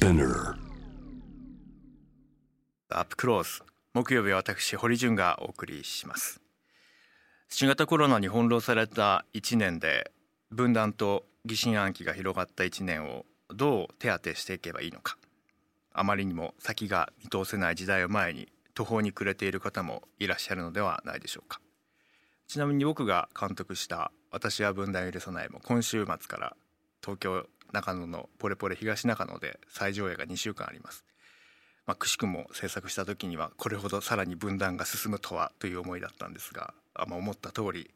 Spinner. アップクロース木曜日は私堀潤がお送りします。新型コロナに翻弄された1年で分断と疑心暗鬼が広がった1年をどう手当てしていけばいいのか。あまりにも先が見通せない時代を前に途方に暮れている方もいらっしゃるのではないでしょうか。ちなみに僕が監督した「私は分断を許さない」も今週末から東京中野のポレポレ東中野で再上映が2週間あります。まあ、くしくも制作した時にはこれほどさらに分断が進むとはという思いだったんですが、あまあ、思った通り。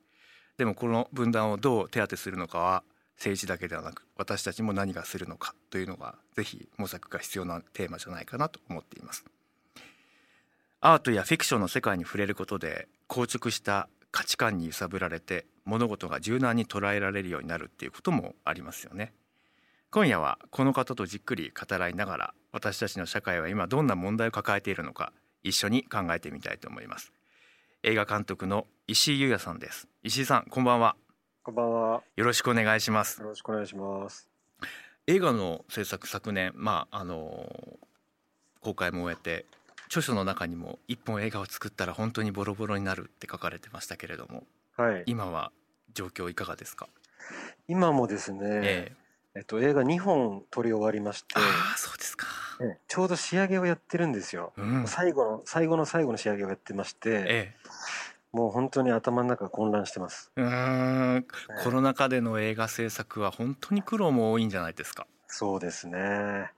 でもこの分断をどう手当てするのかは政治だけではなく私たちも何がするのかというのがぜひ模索が必要なテーマじゃないかなと思っています。アートやフィクションの世界に触れることで硬直した価値観に揺さぶられて物事が柔軟に捉えられるようになるっていうこともありますよね。今夜はこの方とじっくり語らいながら私たちの社会は今どんな問題を抱えているのか一緒に考えてみたいと思います映画監督の石井優也さんです石井さんこんばんはこんばんは。よろしくお願いしますよろしくお願いします。映画の制作昨年まああの公開も終えて著書の中にも一本映画を作ったら本当にボロボロになるって書かれてましたけれどもはい。今は状況いかがですか、今もですね、ええっと映画2本撮り終わりましてえ、ああそうですか。ええちょうど仕上げをやってるんですよ。うん。最後の最後の最後の仕上げをやってまして、えもう本当に頭の中が混乱してます。えうーん。ええ。コロナ禍での映画制作は本当に苦労も多いんじゃないですか。そうですね。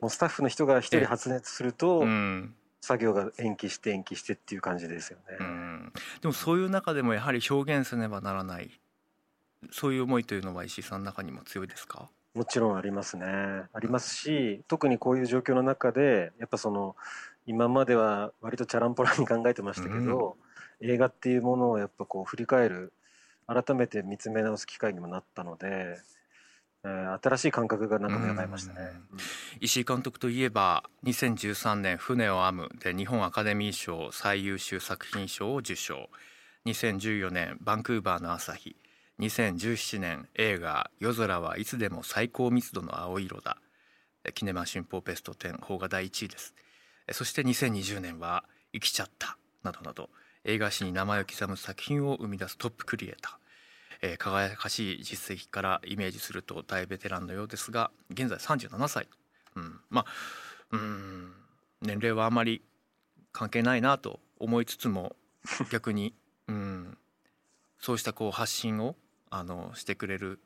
もうスタッフの人が一ええ人発熱すると、うん。作業が延期して延期してっていう感じですよね。うん。でもそういう中でもやはり表現せねばならないそういう思いというのは石井さんの中にも強いですか？もちろんありますね。ありますし、特にこういう状況の中で、やっぱその、今までは割とチャランポランに考えてましたけど、映画っていうものをやっぱこう振り返る、改めて見つめ直す機会にもなったので、えー新しい感覚がなんか芽生えましたね。石井監督といえば2013年「船を編む」で日本アカデミー賞最優秀作品賞を受賞。2014年「バンクーバーの朝日」2017年映画「夜空はいつでも最高密度の青色だ」キネマ旬報ベスト10邦画第1位です。そして2020年は「生きちゃった」などなど映画史に名前を刻む作品を生み出すトップクリエイター。えー輝かしい実績からイメージすると大ベテランのようですが現在37歳、うん、まあうん年齢はあまり関係ないなと思いつつも 逆に、うん、そうしたこう発信をあのしてくれる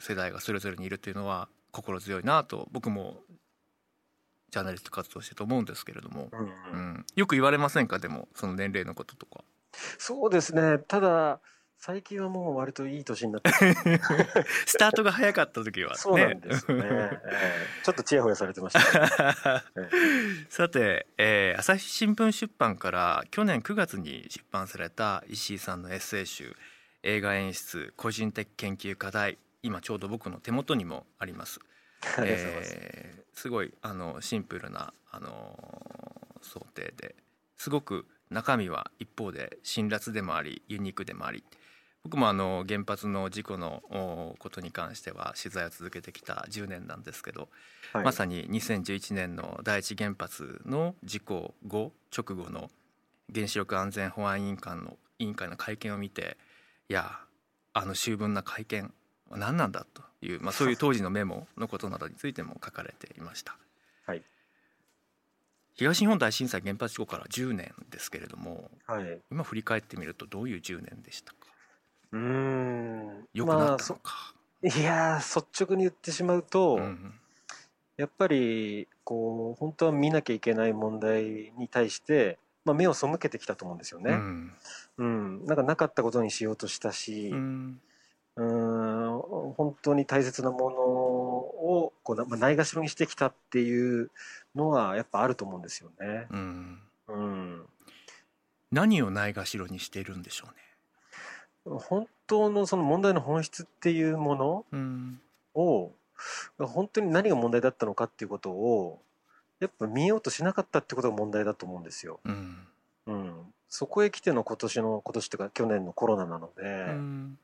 世代がそれぞれにいるというのは心強いなと僕もジャーナリスト活動してると思うんですけれども、うんうんうん、よく言われませんか？でもその年齢のこととか。そうですね。ただ、最近はもう割といい年になって、スタートが早かった時はね。そうなんですよね。えーちょっとチヤホヤされてました、え さて、えー朝日新聞出版から去年9月に出版された石井さんのエッセイ集「映画演出個人的研究課題」今ちょうど僕の手元にもあります。えーすごいあのシンプルなあのー想定ですごく中身は一方で辛辣でもありユニークでもあり僕もあの原発の事故のおことに関しては取材を続けてきた10年なんですけど、はいまさに2011年の第一原発の事故後直後の原子力安全保安委員会の委員会の会見を見ていやあの秋分な会見は何なんだという、まあ、そういう当時のメモのことなどについても書かれていました。はい。東日本大震災原発事故から10年ですけれどもはい。今振り返ってみるとどういう10年でしたか？うーん。良くなったのそか、いやー率直に言ってしまうと、うんやっぱりこう本当は見なきゃいけない問題に対して、まあ、目を背けてきたと思うんですようね。んうん、なんかなかったことにしようとしたし、ううん。ーん。本当に大切なものをこうな、まあ、ないがしろにしてきたっていうのはやっぱあると思うんですよね。うん。うん、何をないがしろにしているんでしょうね。本当のその問題の本質っていうものうん。を本当に何が問題だったのかっていうことをやっぱ見ようとしなかったってことが問題だと思うんですよ。うん。うん、そこへ来ての今年の今年というか去年のコロナなので、うん。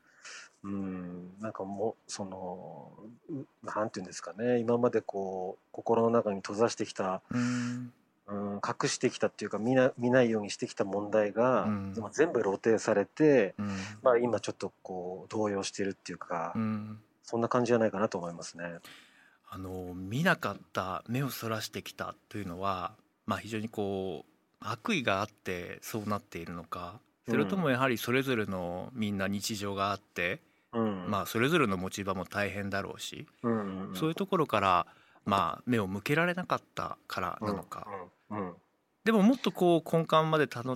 うんなんかもうそのうなんていうんですかね今までこう心の中に閉ざしてきた、うん。うん、隠してきたっていうか見な見ないようにしてきた問題が、うん。まあ全部露呈されて、うん。まあ、今ちょっとこう動揺してるっていうか、うん。そんな感じじゃないかなと思いますね。あの見なかった目をそらしてきたというのは、まあ、非常にこう悪意があってそうなっているのか。それともやはりそれぞれのみんな日常があって、うん。まあ、それぞれの持ち場も大変だろうし、うん。うんうんそういうところから、まあ、目を向けられなかったからなのか、でももっとこう根幹までたど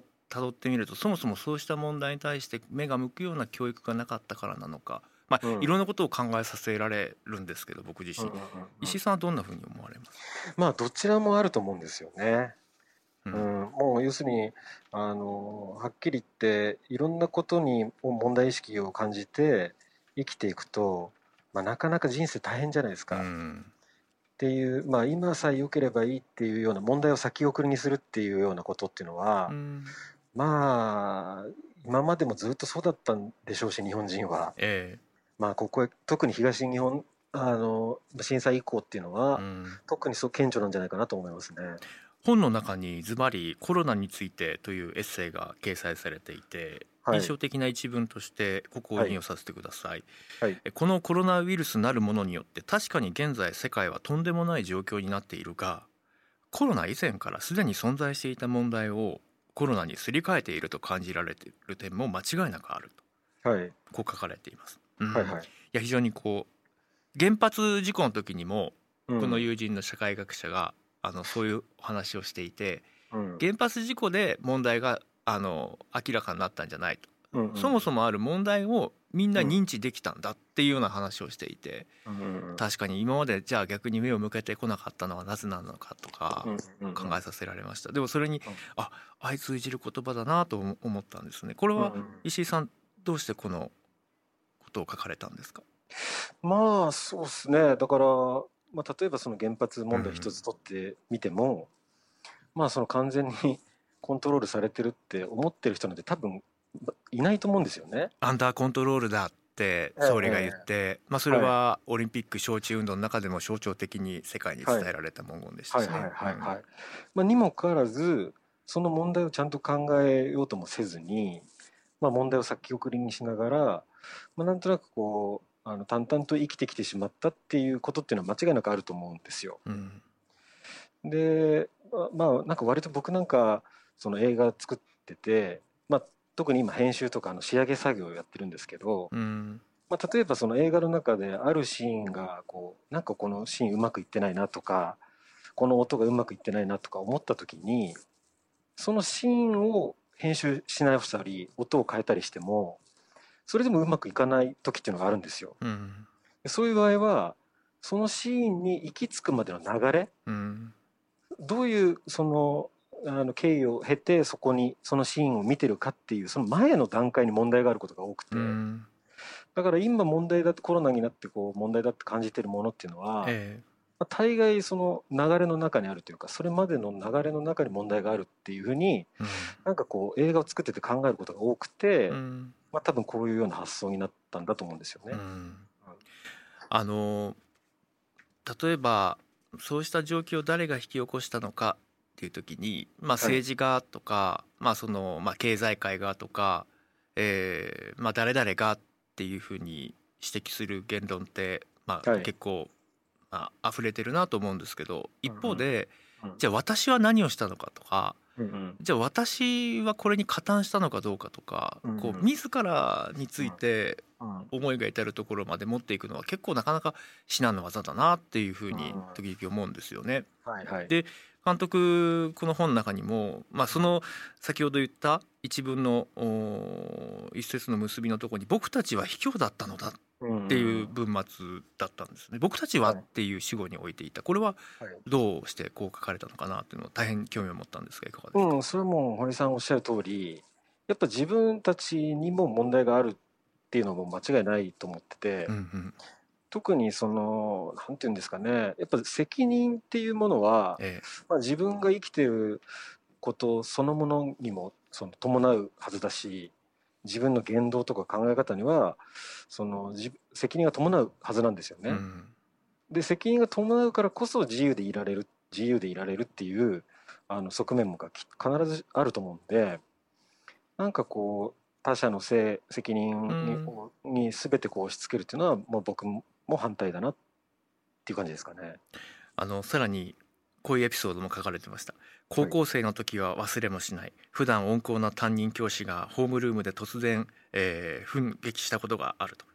ってみるとそもそもそうした問題に対して目が向くような教育がなかったからなのか、まあうん。いろんなことを考えさせられるんですけど僕自身、石井さんはどんなふうに思われます？まあどちらもあると思うんですよね。ううんん、もう要するにあのはっきり言っていろんなことに問題意識を感じて生きていくと、まあ、なかなか人生大変じゃないですか。っうんていう、まあ、今さえ良ければいいっていうような問題を先送りにするっていうようなことっていうのは、うんまあ今までもずっとそうだったんでしょうし日本人は。えまあここへ特に東日本あの震災以降っていうのえは、うん特にそう顕著なんじゃないかなと思いますね。本の中にズバリコロナについてというエッセイが掲載されていて、はい。印象的な一文としてここを引用させてください、はい。えこのコロナウイルスなるものによって確かに現在世界はとんでもない状況になっているがコロナ以前からすでに存在していた問題をコロナにすり替えていると感じられている点も間違いなくあると。はい。こう書かれています、うん。はいはい。いや非常にこう原発事故の時にもうん。この友人の社会学者があのそういうお話をしていてうん。原発事故で問題があの明らかになったんじゃないと、うんうんそもそもある問題をみんな認知できたんだっていうような話をしていてうんうん確かに今までじゃあ逆に目を向けてこなかったのはなぜなのかとか考えさせられました。でもそれにうん。あ相通じる言葉だなと思思ったんですね。これはうん石井さんどうしてこのことを書かれたんですか？まあそうですね。だから、まあ、例えばその原発問題一つ取ってみても、まあその完全にコントロールされてるって思ってる人なんて多分いないと思うんですよね。アンダーコントロールだって総理が言って、まあ、それはオリンピック招致運動の中でも象徴的に世界に伝えられた文言でしたしね。はいはいはいはい。まあ、にもかかわらずその問題をちゃんと考えようともせずに、まあ、問題を先送りにしながら、まあ、なんとなくこうあの淡々と生きてきてしまったっていうことっていうのは間違いなくあると思うんですよ。うんでまあなんか割と僕なんかその映画作ってて、まあ、特に今編集とかあの仕上げ作業をやってるんですけど、うんまあ、例えばその映画の中であるシーンがこうなんかこのシーンうまくいってないなとかこの音がうまくいってないなとか思った時にそのシーンを編集し直したり音を変えたりしてもそれでもうまくいかない時っていうのがあるんですよ。うん。でそういう場合はそのシーンに行き着くまでの流れうん。どういうそのあの経緯を経てそこにそのシーンを見てるかっていうその前の段階に問題があることが多くて、うん。だから今問題だってコロナになってこう問題だって感じてるものっていうのは、えまあ大概その流れの中にあるというかそれまでの流れの中に問題があるっていうふうにえなんかこう映画を作ってて考えることが多くて、うんまあ、多分こういうような発想になったんだと思うんですよね。うん。あの例えばそうした状況を誰が引き起こしたのかっていう時に、まあ、政治がとか、まあそのまあ、経済界がとか、えーまあ、誰々がっていうふうに指摘する言論って、まあはい。結構、まあ溢れてるなと思うんですけど一方で、うん。じゃあ私は何をしたのかとかうん。うん。じゃあ私はこれに加担したのかどうかとか、うん。こう自らについてうん。思いが至るところまで持っていくのは結構なかなか至難の技だなっていうふうにうん。時々思うんですよね。はいはい。で監督この本の中にも、まあ、その先ほど言った一文のお一節の結びのところに「僕たちは卑怯だったのだ」っっていう文末だったんですね。僕たちはっていう主語に置いていた。これはどうしてこう書かれたのかなっていうのを大変興味を持ったんですがいかがですか、うん、それはもう堀さんおっしゃる通りやっぱ自分たちにも問題があるっていうのも間違いないと思ってて、うんうん。特にそのなんていうんですかねやっぱ責任っていうものは、え。まあ、自分が生きてることそのものにもその伴うはずだし自分の言動とか考え方にはその責任が伴うはずなんですよね。うん、で責任が伴うからこそ自由でいられる自由でいられるっていうあの側面が必ずあると思うんでなんかこう他者のせい責任に,、に全てこう押し付けるっていうのはもう僕も反対だなっていう感じですかね。あのさらにこういうエピソードも書かれてました。高校生の時は忘れもしない、はい、普段温厚な担任教師がホームルームで突然、えー、奮撃したことがあると。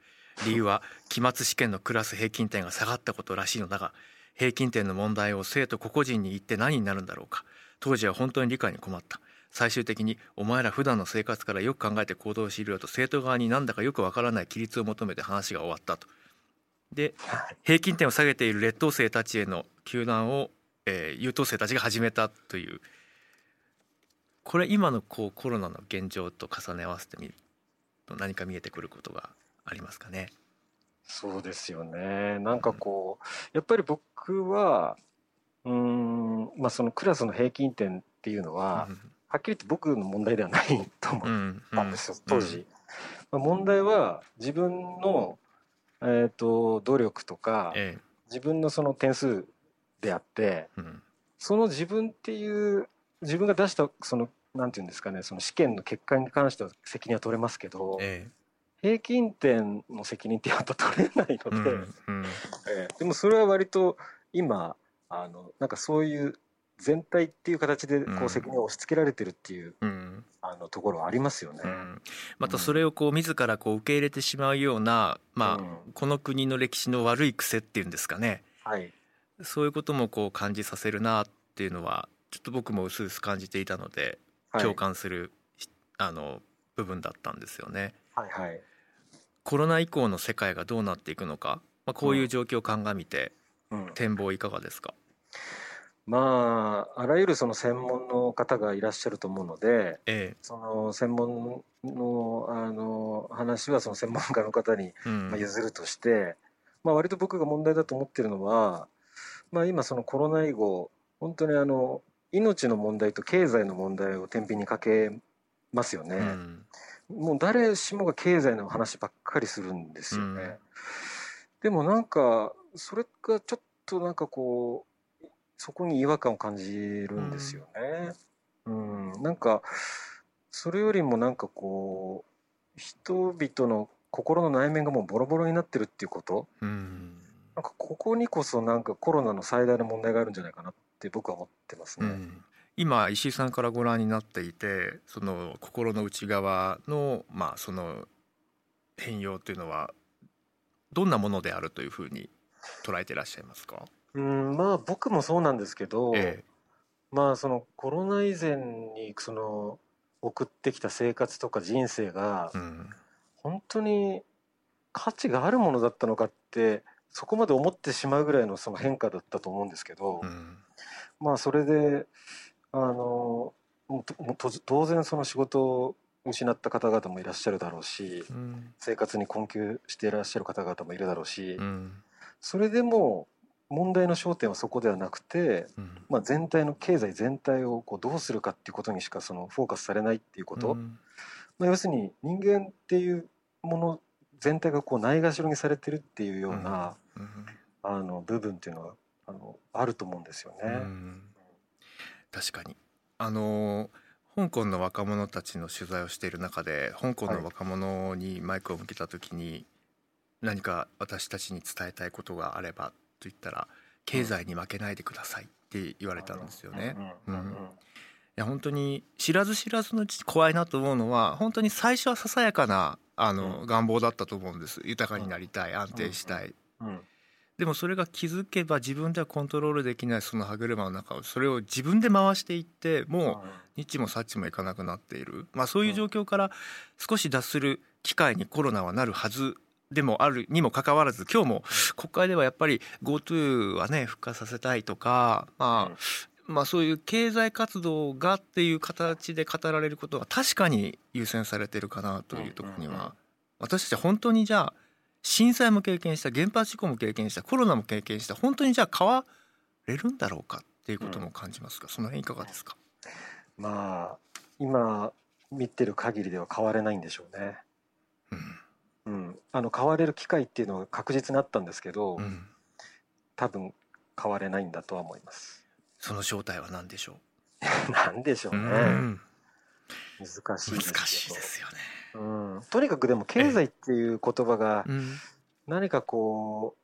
理由は 期末試験のクラス平均点が下がったことらしいのだが平均点の問題を生徒個々人に言って何になるんだろうか。当時は本当に理解に困った。最終的にお前ら普段の生活からよく考えて行動しろよと生徒側になんだかよくわからない規律を求めて話が終わったと。で平均点を下げている劣等生たちへの糾弾を、えー、優等生たちが始めたという。これ今のこうコロナの現状と重ね合わせてみると何か見えてくることがありますかね？そうですよね。なんかこう、やっぱり僕はうんまあそのクラスの平均点っていうのは、うんはっきり言って僕の問題ではないと思ったんですよ、当時。まあ、問題は自分の、えーと、努力とか、ええ、自分のその点数であって、うん、その自分っていう自分が出したそのなんていうんですかねその試験の結果に関しては責任は取れますけど、ええ、平均点の責任ってやっぱ取れないので、うんうん、えー、でもそれは割と今あのなんかそういう全体っていう形でこう責任を押し付けられてるっていう、うん、あのところはありますよね、うん、またそれをこう自らこう受け入れてしまうような、まあ、この国の歴史の悪い癖っていうんですかね、はい、そういうこともこう感じさせるなっていうのはちょっと僕も薄々感じていたので共感する、はい、あの部分だったんですよね。はいはい、コロナ以降の世界がどうなっていくのか、まあ、こういう状況を鑑みて、展望いかがですか、まあ、あらゆるその専門の方がいらっしゃると思うので、ええ、その専門のあの話はその専門家の方に譲るとして、うん、まあ、割と僕が問題だと思ってるのは、まあ、今そのコロナ以後本当にあの命の問題と経済の問題を天秤にかけますよね、うん、もう誰しもが経済の話ばっかりするんですよね、うん、でもなんかそれがちょっとなんかこうそこに違和感を感じるんですよね。うん、うん、なんかそれよりもなんかこう人々の心の内面がもうボロボロになってるっていうこと、うん、なんかここにこそなんかコロナの最大の問題があるんじゃないかなって僕は思ってますね。うん。今石井さんからご覧になっていてその心の内側のまあその変容というのはどんなものであるというふうに捉えていらっしゃいますか？うんまあ僕もそうなんですけど、ええ、まあそのコロナ以前にその送ってきた生活とか人生が、本当に価値があるものだったのかってそこまで思ってしまうぐらいのその変化だったと思うんですけど、うん、まあそれであの当然その仕事を失った方々もいらっしゃるだろうし、うん、生活に困窮していらっしゃる方々もいるだろうし、うん、それでも問題の焦点はそこではなくて、うん、まあ、全体の経済全体をこうどうするかっていうことにしかそのフォーカスされないっていうこと、うん、まあ、要するに人間っていうもの全体がこうないがしろにされてるっていうような、うん、あの部分っていうのはあのあると思うんですよね。確かに。あの香港の若者たちの取材をしている中で香港の若者にマイクを向けた時に、はい、何か私たちに伝えたいことがあればと言ったら経済に負けないでくださいって言われたんですよね。うん、いや本当に知らず知らずのうち怖いなと思うのは本当に最初はささやかなあの願望だったと思うんです。豊かになりたい安定したい。でもそれが気づけば自分ではコントロールできないその歯車の中をそれを自分で回していってもう日もさっちもいかなくなっている、まあ、そういう状況から少し脱する機会にコロナはなるはずでもあるにもかかわらず今日も国会ではやっぱり GoTo はね復活させたいとか、まあ、まあそういう経済活動がっていう形で語られることが確かに優先されてるかなというところには私たちは本当にじゃあ震災も経験した原発事故も経験したコロナも経験した本当にじゃあ変われるんだろうかっていうことも感じますがその辺いかがですか？まあ今見てる限りでは変われないんでしょうね。うん。うん、あの変われる機会っていうのは確実にあったんですけど、うん。多分変われないんだとは思います。その正体は何でしょなん でしょう、うね。うん難しい難しいですよね、うん、とにかくでも経済っていう言葉がうん。何かこ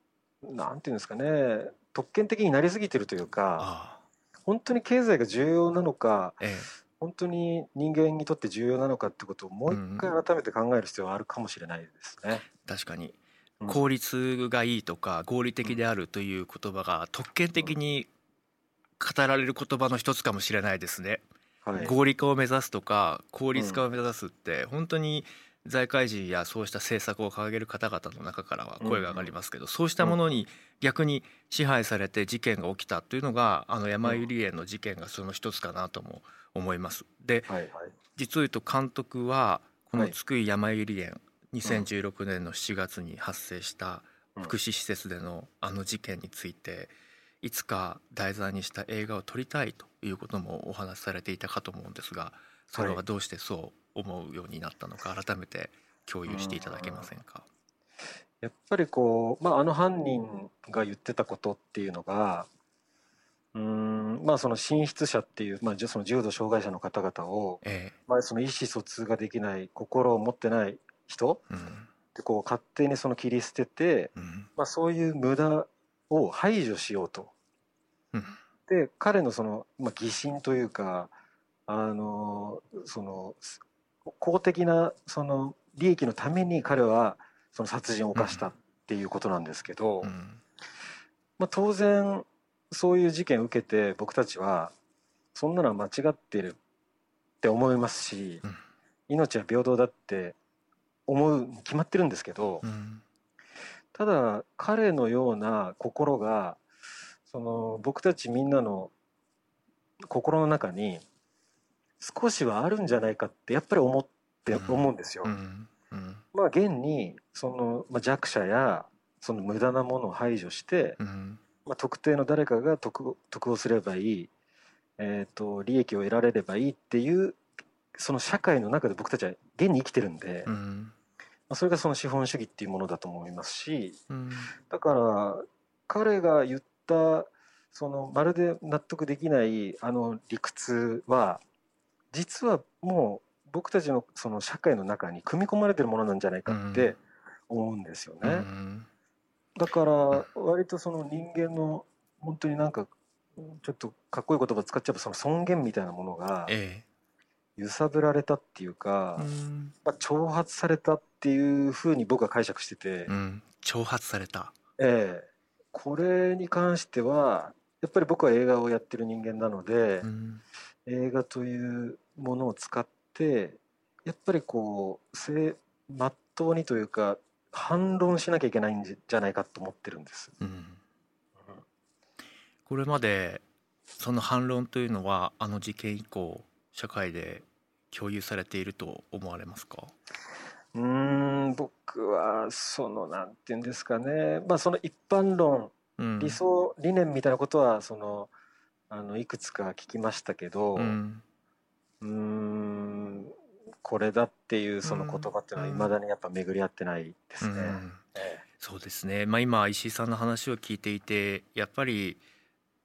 うなんていうんですかね。特権的になりすぎてるというかあ本当に経済が重要なのかあえ。本当に人間にとって重要なのかってことをもう一回改めて考える必要はあるかもしれないですね。え確かに。うん。効率がいいとか合理的であるという言葉が特権的に語られる言葉の一つかもしれないですね。はい、合理化を目指すとか効率化を目指すって本当に財界人やそうした政策を掲げる方々の中からは声が上がりますけどそうしたものに逆に支配されて事件が起きたというのがあの山百合園の事件がその一つかなとも思います。で実を言うと監督はこのはい。津久井やまゆり園2016年の7月に発生したうん。福祉施設でのあの事件についていつか題材にした映画を撮りたいということもお話しされていたかと思うんですがそれはどうしてそう思うようになったのか改めて共有していただけませんか？やっぱりこう、まあ、あの犯人が言ってたことっていうのがうーんまあその進出者っていう、まあ、その重度障害者の方々を、えまあ、その意思疎通ができない心を持ってない人えうん。ってこう勝手にその切り捨てて、うん。まあ、そういう無駄を排除しようと。うん。で彼のその、まあ、疑心というかあのその公的なその利益のために彼はその殺人を犯したっていうことなんですけど、うん。まあ、当然そういう事件を受けて僕たちはそんなのは間違ってるって思いますし、うん。命は平等だって思うに決まってるんですけど、うんただ彼のような心がその僕たちみんなの心の中に少しはあるんじゃないかってやっぱり思ってうん。思うんですよ。うん。うん。まあ現にその、まあ、弱者やその無駄なものを排除して、うん。まあ、特定の誰かが得得をすればいい、えー、と利益を得られればいいっていうその社会の中で僕たちは現に生きてるんで、まうんあ、それがその資本主義っていうものだと思いますしうん。だから彼が言ったそのまるで納得できないあの理屈は実はもう僕たちのその社会の中に組み込まれてるものなんじゃないかって思うんですよね。うん。だから割とその人間の本当になんかちょっとかっこいい言葉使っちゃえばその尊厳みたいなものがえ揺さぶられたっていうか、まあ、挑発されたっていうふうに僕は解釈してて、うん。挑発された。ええ。これに関してはやっぱり僕は映画をやってる人間なので、うん。映画というものを使ってやっぱりこう正まっとうにというか反論しなきゃいけないんじゃないかと思ってるんです。うん。これまでその反論というのはあの事件以降社会で共有されていると思われますか、うーん僕はそのなんて言うんですかね。まあその一般論うん、理想理念みたいなことはそのあのいくつか聞きましたけどううんこれだっていうその言葉っていうのはいまだにやっぱ巡り合ってないですね。そうですね、まあ、今石井さんの話を聞いていてやっぱり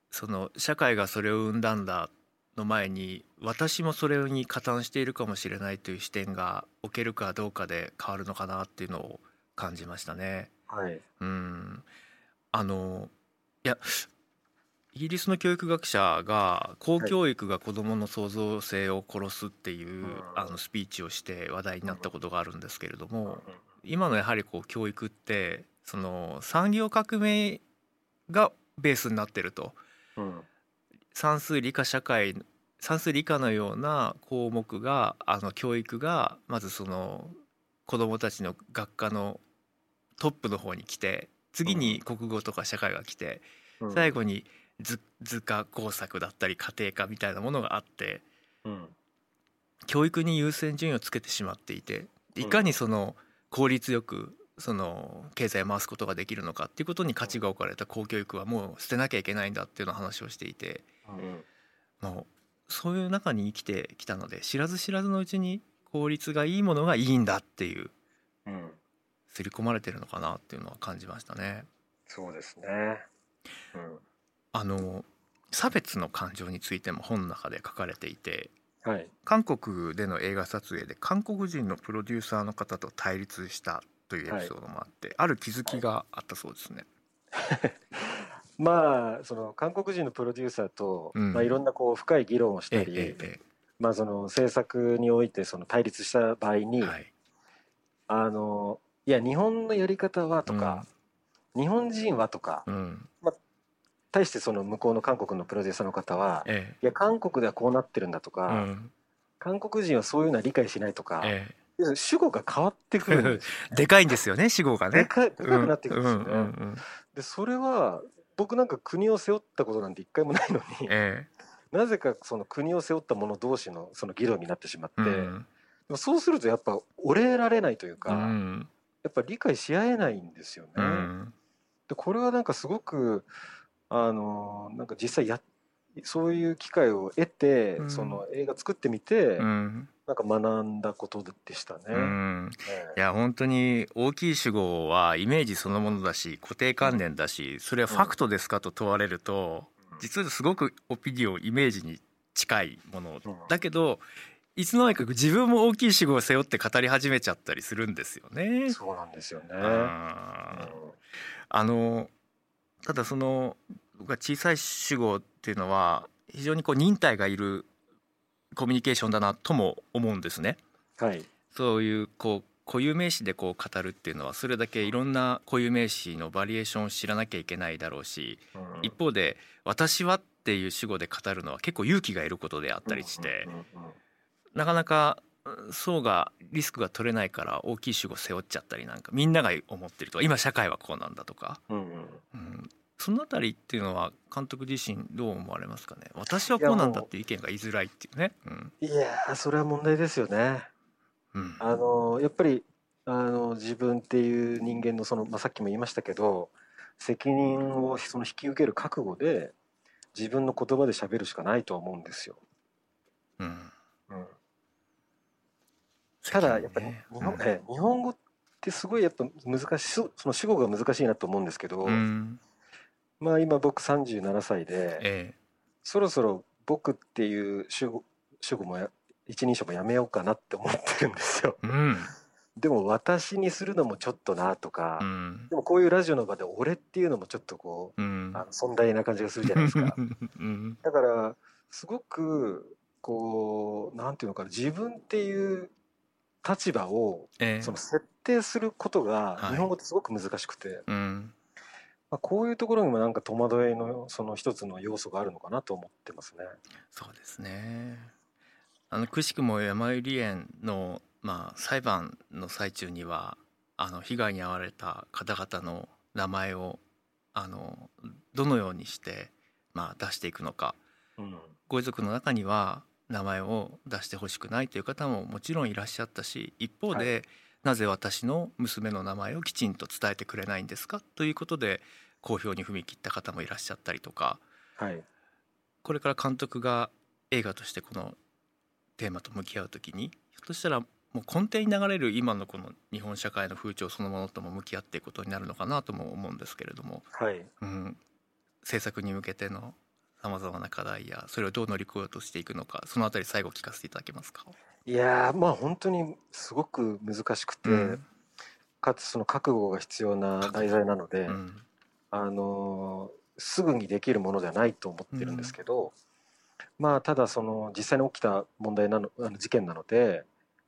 その社会がそれを生んだんだの前に私もそれに加担しているかもしれないという視点が置けるかどうかで変わるのかなっていうのを感じましたね。えはい。うん。あのいやイギリスの教育学者が公教育が子どもの創造性を殺すっていう、うんあのスピーチをして話題になったことがあるんですけれども、うん。今のやはりこう教育ってその産業革命がベースになってると。うん算数理科社会算数理科のような項目があの教育がまずその子どもたちの学科のトップの方に来て次に国語とか社会が来てうん。最後に図図科工作だったり家庭科みたいなものがあってうん。教育に優先順位をつけてしまっていていかにその効率よくその経済を回すことができるのかっていうことに価値が置かれた公教育はもう捨てなきゃいけないんだっていうような話をしていてうんもうそういう中に生きてきたので知らず知らずのうちに法律がいいものがいいんだっていううん、刷り込まれてるのかなっていうのは感じましたね。そうですね。あの差別の感情についても本の中で書かれていてうん、はい。韓国での映画撮影で韓国人のプロデューサーの方と対立したというエピソードもあって、ある気づきがあったそうですね。まあその韓国人のプロデューサーと、うん。まあいろんなこう深い議論をしたえり、ええまあその制作においてその対立した場合に、えはい、あのいや日本のやり方はとか、日本人はとか、うん、対してその向こうの韓国のプロデューサーの方は、えいや韓国ではこうなってるんだとえか、うん。韓国人はそういうのは理解しないとか、主語が変わってくるんですえ でかいんですよね死後がね。でかいでかくなってくるんですよね。うんうんうん。でそれは僕なんか国を背負ったことなんて一回もないのに、えなぜかその国を背負った者同士のその議論になってしまって、えうでんもそうするとやっぱ折れられないというか、うん。やっぱ理解し合えないんですよね。うん。でこれはなんかすごくあのなんか実際やそういう機会を得て、うん。その映画作ってみて、うんなんか学んだことでしたね。うんねいや本当に大きい主語はイメージそのものだし固定観念だしそれはファクトですかと問われると実はすごくオピニオンイメージに近いものうんだけどいつの間にか自分も大きい主語を背負って語り始めちゃったりするんですよね。そうなんですよね。あのただその僕は小さい主語っていうのは非常にこう忍耐がいるコミュニケーションだなとも思うんですね。はい。そういうこう固有名詞でこう語るっていうのはそれだけいろんな固有名詞のバリエーションを知らなきゃいけないだろうしうん一方で「私は」っていう主語で語るのは結構勇気がいることであったりしてなかなかうんそうがリスクが取れないから大きい主語背負っちゃったりなんかみんなが思ってるとか今社会はこうなんだとか、うん、そのあたりっていうのは監督自身どう思われますかね？私はこうなんだっていう意見が言いづらいっていうね。うん。いやーそれは問題ですよね。うん。あのやっぱりあの自分っていう人間のその、まあ、さっきも言いましたけど責任をその引き受ける覚悟で自分の言葉で喋るしかないと思うんですよ。うん。うん、ただやっぱりね日本,、ええ日本語ってすごいやっぱ難しいそその主語が難しいなと思うんですけど、うんまあ今僕37歳でえそろそろ僕っていう主語主語もや一人称もやめようかなって思ってるんですよ。えうん。でも私にするのもちょっとなとか、うん。でもこういうラジオの場で俺っていうのもちょっとこううん。あの尊大な感じがするじゃないですか。うん。だからすごくこうなんていうのかな自分っていう立場をええ。その設定することがはい。日本語ってすごく難しくて、うんまあ、こういうところにもなんか戸惑いのその一つの要素があるのかなと思ってますね。そうですね。あのくしくも山百合園の、まあ、裁判の最中にはあの被害に遭われた方々の名前をあのどのようにして、まあ、出していくのか。うん。ご遺族の中には名前を出してほしくないという方ももちろんいらっしゃったし一方で、なぜ私の娘の名前をきちんと伝えてくれないんですか？ということで公表に踏み切った方もいらっしゃったりとか。はい。これから監督が映画としてこのテーマと向き合う時にひょっとしたらもう根底に流れる今のこの日本社会の風潮そのものとも向き合っていくことになるのかなとも思うんですけれども、はい。うん、制作に向けてのさまざまな課題やそれをどう乗り越えようとしていくのかそのあたり最後聞かせていただけますか？いやーまあ本当にすごく難しくて、うん。かつその覚悟が必要な題材なので、うん。あのーすぐにできるものではないと思ってるんですけど、まあただその実際に起きた問題なのあの事件なので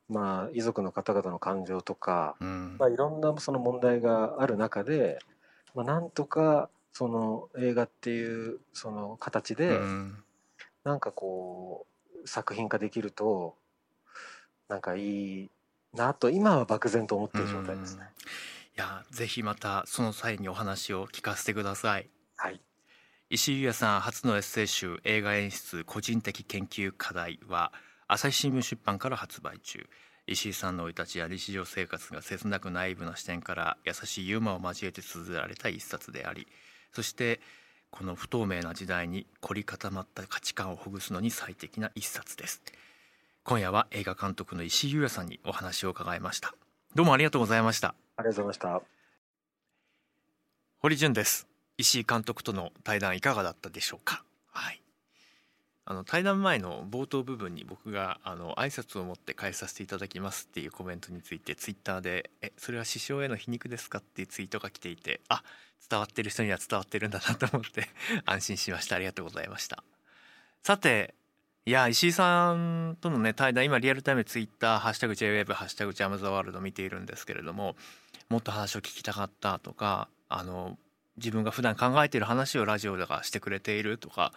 まあ遺族の方々の感情とか、うん。まあ、いろんなその問題がある中で、まあ、なんとかその映画っていうその形で、うん。なんかこう作品化できるとなんかいいなと今は漠然と思ってる状態ですね。いやぜひまたその際にお話を聞かせてください。はい、石井優也さん初のエッセイ集映画演出個人的研究課題は朝日新聞出版から発売中。石井さんの生い立ちや日常生活が切なくナイーブな視点から優しいユーモアを交えて綴られた一冊であり。そしてこの不透明な時代に凝り固まった価値観をほぐすのに最適な一冊です今夜は映画監督の石井優也さんにお話を伺いました。どうもありがとうございました。ありがとうございました。堀潤です。石井監督との対談いかがだったでしょうか？はい。あの対談前の冒頭部分に僕があの挨拶を持って返させていただきますっていうコメントについてツイッターで「えそれは師匠への皮肉ですか?」っていうツイートが来ていてあ伝わってる人には伝わってるんだなと思って安心しました。ありがとうございました。さていや石井さんとのね対談今リアルタイムツイッターハッシュタグ JWEB」ハッシュタグジャム・ザ・ワールド見ているんですけれどももっと話を聞きたかったとかあの自分が普段考えている話をラジオでかしてくれているとか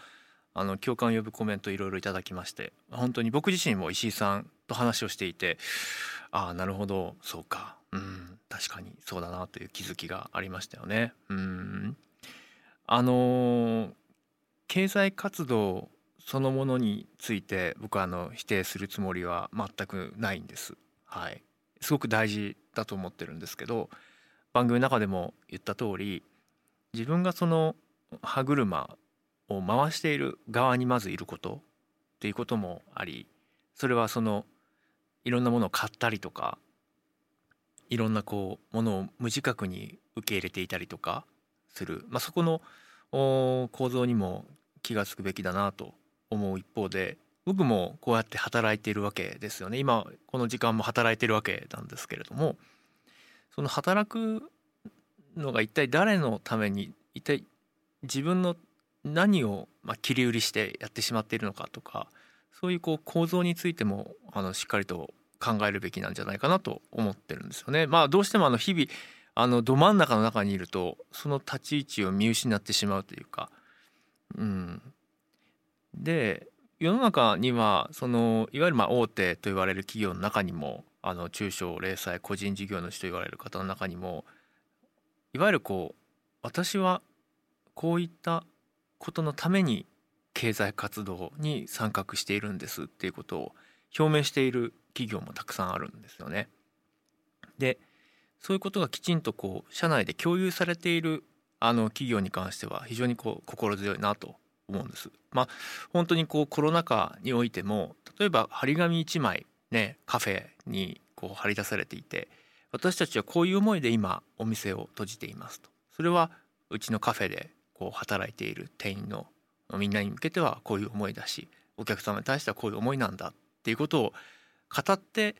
あの共感を呼ぶコメントいろいろいただきまして本当に僕自身も石井さんと話をしていてああなるほどそうかうん確かにそうだなという気づきがありましたよね。うんあの経済活動そのものについて僕はあの否定するつもりは全くないんです。はい、すごく大事だと思ってるんですけど番組の中でも言った通り自分がその歯車を回している側にまずいることっていうこともありそれはそのいろんなものを買ったりとかいろんなこうものを無自覚に受け入れていたりとかする、まあ、そこの構造にも気が付くべきだなと思う一方で僕もこうやって働いているわけですよね今この時間も働いているわけなんですけれどもその働くのが一体誰のために一体自分の何をまあ切り売りしてやってしまっているのかとかそういうこう構造についてもあのしっかりと考えるべきなんじゃないかなと思ってるんですよね。まあどうしてもあの日々あのど真ん中の中にいるとその立ち位置を見失ってしまうというか、うん、で世の中にはそのいわゆるまあ大手と言われる企業の中にもあの中小零細個人事業主と言われる方の中にもいわゆるこう私はこういったことのために経済活動に参画しているんですっていうことを表明している企業もたくさんあるんですよね。でそういうことがきちんとこう社内で共有されているあの企業に関しては非常にこう心強いなと思うんです。まあ本当にこうコロナ禍においても例えば張り紙1枚ねカフェにこう貼り出されていて私たちはこういう思いで今お店を閉じていますとそれはうちのカフェでこう働いている店員のみんなに向けてはこういう思いだしお客様に対してはこういう思いなんだっていうことを語って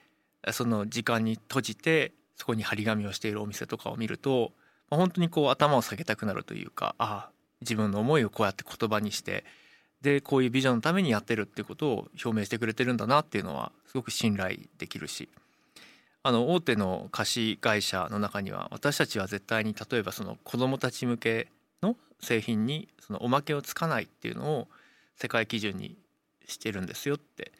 その時間に閉じてそこに張り紙をしているお店とかを見ると本当にこう頭を下げたくなるというかああ自分の思いをこうやって言葉にしてでこういうビジョンのためにやってるっていうことを表明してくれてるんだなっていうのはすごく信頼できるしあの大手の貸し会社の中には私たちは絶対に例えばその子どもたち向けの製品にそのおまけをつかないっていうのを世界基準にしてるんですよって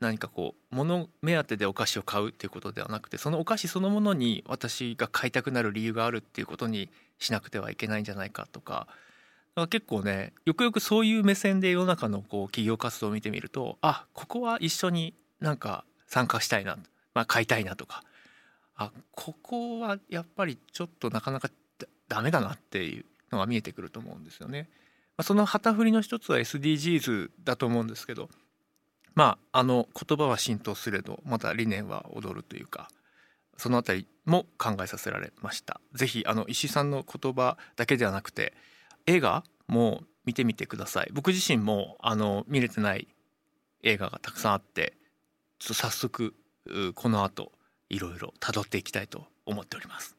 何かこう物目当てでお菓子を買うっていうことではなくてそのお菓子そのものに私が買いたくなる理由があるっていうことにしなくてはいけないんじゃないかとかか結構ねよくよくそういう目線で世の中のこう企業活動を見てみるとあここは一緒になんか参加したいなまあ、買いたいなとかあここはやっぱりちょっとなかなかダメだなっていうのが見えてくると思うんですよね。まあ、その旗振りの一つは SDGs だと思うんですけどまああの言葉は浸透すれどまた理念は踊るというかそのあたりも考えさせられました。ぜひあの石井さんの言葉だけではなくて映画も見てみてください。僕自身もあの見れてない映画がたくさんあってちょっと早速この後いろいろ辿っていきたいと思っております